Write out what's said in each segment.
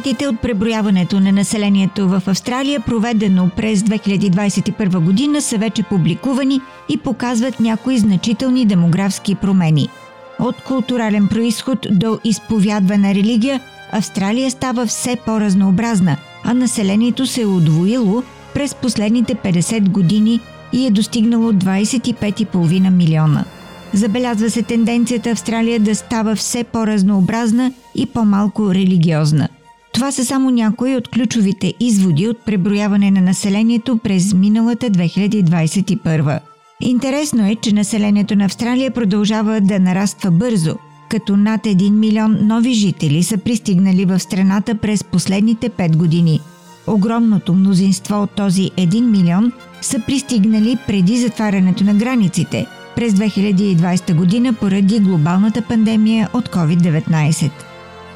Резултатите от преброяването на населението в Австралия, проведено през 2021 година, са вече публикувани и показват някои значителни демографски промени. От културален происход до изповядвана религия, Австралия става все по-разнообразна, а населението се е удвоило през последните 50 години и е достигнало 25,5 милиона. Забелязва се тенденцията Австралия да става все по-разнообразна и по-малко религиозна. Това са само някои от ключовите изводи от преброяване на населението през миналата 2021. Интересно е, че населението на Австралия продължава да нараства бързо, като над 1 милион нови жители са пристигнали в страната през последните 5 години. Огромното мнозинство от този 1 милион са пристигнали преди затварянето на границите – през 2020 година поради глобалната пандемия от COVID-19.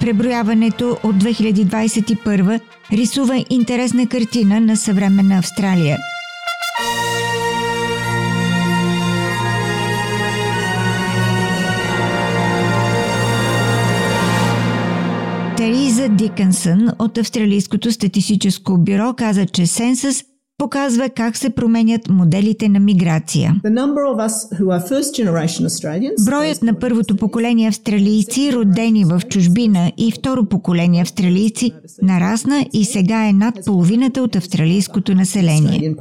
Преброяването от 2021 рисува интересна картина на съвременна Австралия. Териза Дикънсън от Австралийското статистическо бюро каза, че Сенсъс – показва как се променят моделите на миграция. Броят на първото поколение австралийци, родени в чужбина и второ поколение австралийци, нарасна и сега е над половината от австралийското население.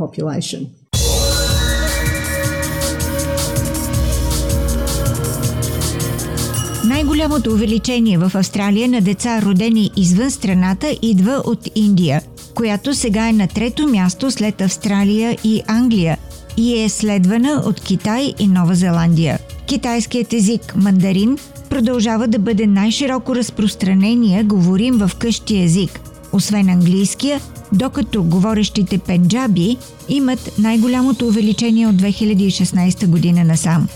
Най-голямото увеличение в Австралия на деца, родени извън страната, идва от Индия – която сега е на трето място след Австралия и Англия и е следвана от Китай и Нова Зеландия. Китайският език мандарин продължава да бъде най-широко разпространения говорим в къщи език, освен английския, докато говорещите пенджаби имат най-голямото увеличение от 2016 година насам.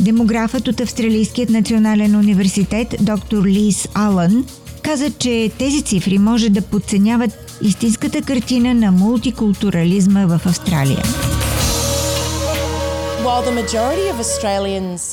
Демографът от Австралийският национален университет доктор Лис Алън каза, че тези цифри може да подценяват истинската картина на мултикултурализма в Австралия.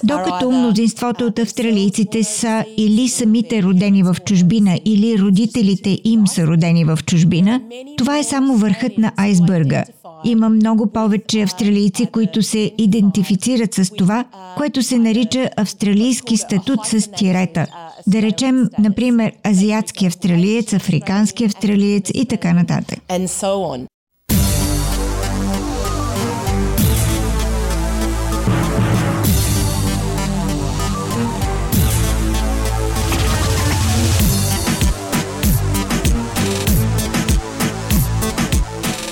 Докато мнозинството от австралийците са или самите родени в чужбина, или родителите им са родени в чужбина, това е само върхът на айсбърга. Има много повече австралийци, които се идентифицират с това, което се нарича австралийски статут с тирета – да речем, например, азиатски австралиец, африкански австралиец и така нататък.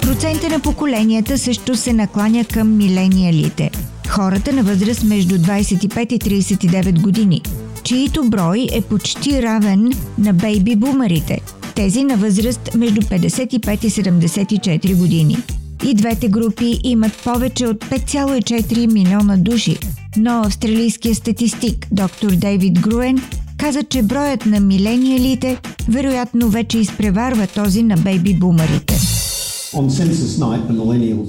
Процента на поколенията също се накланя към милениалите – хората на възраст между 25 и 39 години – чието брой е почти равен на бейби бумерите, тези на възраст между 55 и 74 години. И двете групи имат повече от 5,4 милиона души, но австралийският статистик доктор Дейвид Груен каза, че броят на милениалите вероятно вече изпреварва този на бейби бумерите.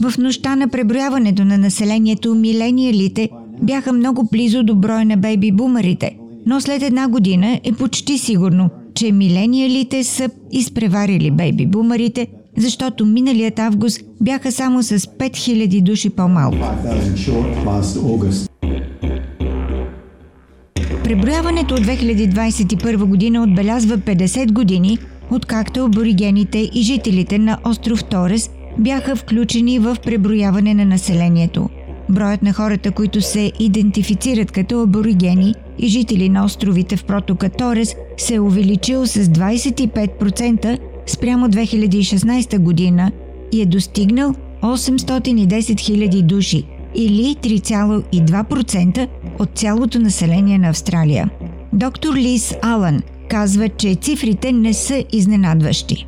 В нощта на преброяването на населението милениалите бяха много близо до броя на бейби бумерите, но след една година е почти сигурно, че милениалите са изпреварили бейби бумарите, защото миналият август бяха само с 5000 души по-малко. Преброяването от 2021 година отбелязва 50 години, откакто аборигените и жителите на остров Торес бяха включени в преброяване на населението. Броят на хората, които се идентифицират като аборигени – и жители на островите в протока Торес се е увеличил с 25% спрямо 2016 година и е достигнал 810 000 души или 3,2% от цялото население на Австралия. Доктор Лис Алън казва, че цифрите не са изненадващи.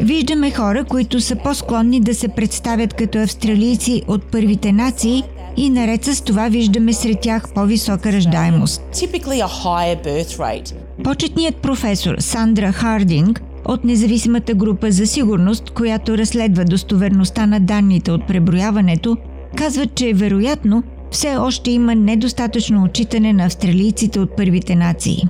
Виждаме хора, които са по-склонни да се представят като австралийци от първите нации и наред с това виждаме сред тях по-висока ръждаемост. Почетният професор Сандра Хардинг от независимата група за сигурност, която разследва достоверността на данните от преброяването, казва, че вероятно все още има недостатъчно отчитане на австралийците от първите нации.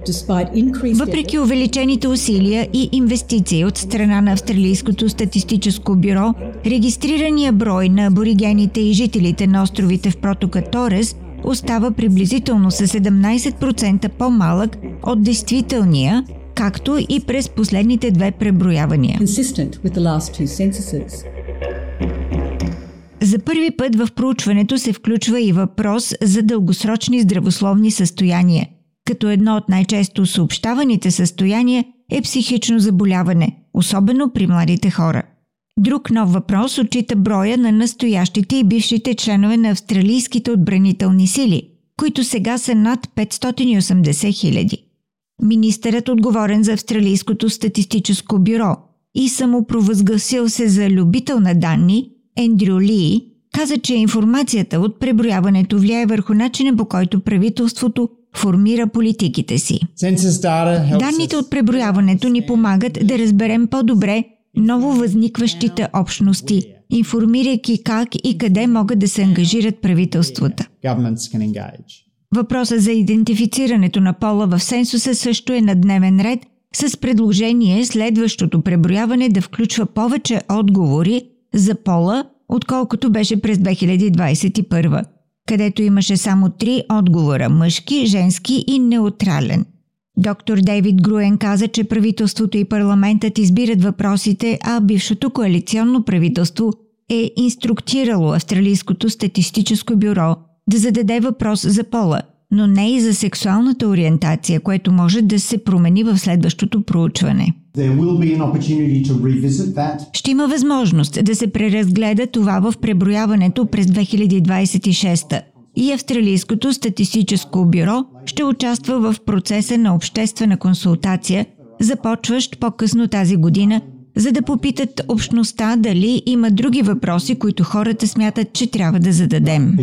Въпреки увеличените усилия и инвестиции от страна на Австралийското статистическо бюро, регистрирания брой на аборигените и жителите на островите в протока Торес остава приблизително с 17% по-малък от действителния, както и през последните две преброявания. Първи път в проучването се включва и въпрос за дългосрочни здравословни състояния, като едно от най-често съобщаваните състояния е психично заболяване, особено при младите хора. Друг нов въпрос отчита броя на настоящите и бившите членове на австралийските отбранителни сили, които сега са над 580 хиляди. Министърът отговорен за Австралийското статистическо бюро и самопровъзгласил се за любител на данни – Ендрю Ли каза, че информацията от преброяването влияе върху начина по който правителството формира политиките си. Данните от преброяването ни помагат да разберем по-добре ново възникващите общности, информирайки как и къде могат да се ангажират правителствата. Въпросът за идентифицирането на пола в сенсуса също е на дневен ред с предложение следващото преброяване да включва повече отговори за пола, отколкото беше през 2021, където имаше само три отговора – мъжки, женски и неутрален. Доктор Дейвид Груен каза, че правителството и парламентът избират въпросите, а бившото коалиционно правителство е инструктирало Австралийското статистическо бюро да зададе въпрос за пола – но не и за сексуалната ориентация, което може да се промени в следващото проучване. Ще има възможност да се преразгледа това в преброяването през 2026 и Австралийското статистическо бюро ще участва в процеса на обществена консултация, започващ по-късно тази година, за да попитат общността дали има други въпроси, които хората смятат, че трябва да зададем.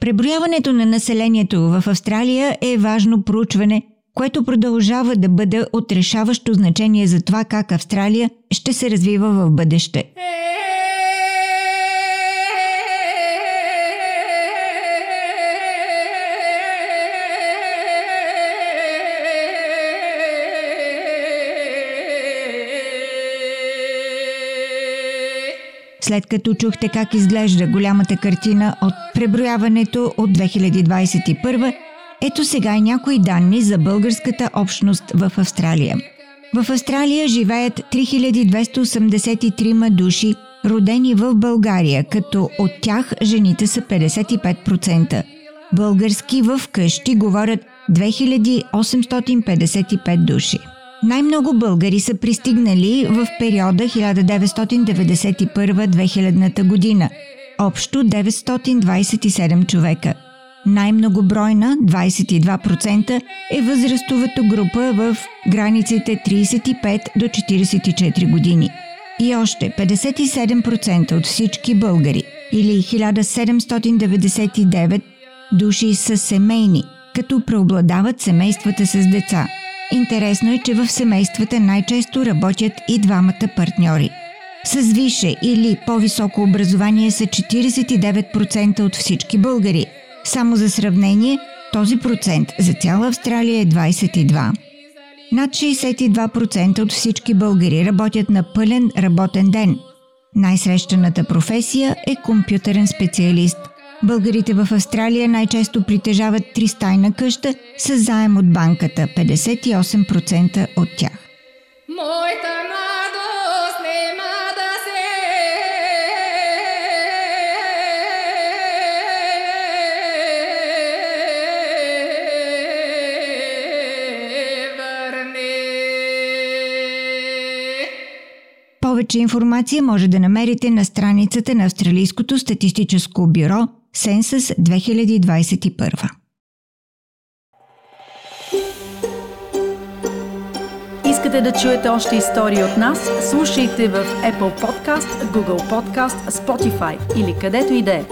Преброяването на населението в Австралия е важно проучване, което продължава да бъде от решаващо значение за това как Австралия ще се развива в бъдеще. След като чухте как изглежда голямата картина от преброяването от 2021, ето сега и някои данни за българската общност в Австралия. В Австралия живеят 3283 души, родени в България, като от тях жените са 55%. Български в къщи говорят 2855 души. Най-много българи са пристигнали в периода 1991-2000 година. Общо 927 човека. Най-многобройна, 22%, е възрастовата група в границите 35 до 44 години. И още 57% от всички българи, или 1799 души са семейни, като преобладават семействата с деца – Интересно е, че в семействата най-често работят и двамата партньори. С висше или по-високо образование са 49% от всички българи. Само за сравнение, този процент за цяла Австралия е 22%. Над 62% от всички българи работят на пълен работен ден. Най-срещаната професия е компютърен специалист – Българите в Австралия най-често притежават тристайна къща с заем от банката 58% от тях. Моята младост нема да се върне. Повече информация може да намерите на страницата на Австралийското статистическо бюро – Сенсъс 2021. Искате да чуете още истории от нас? Слушайте в Apple Podcast, Google Podcast, Spotify или където и да е.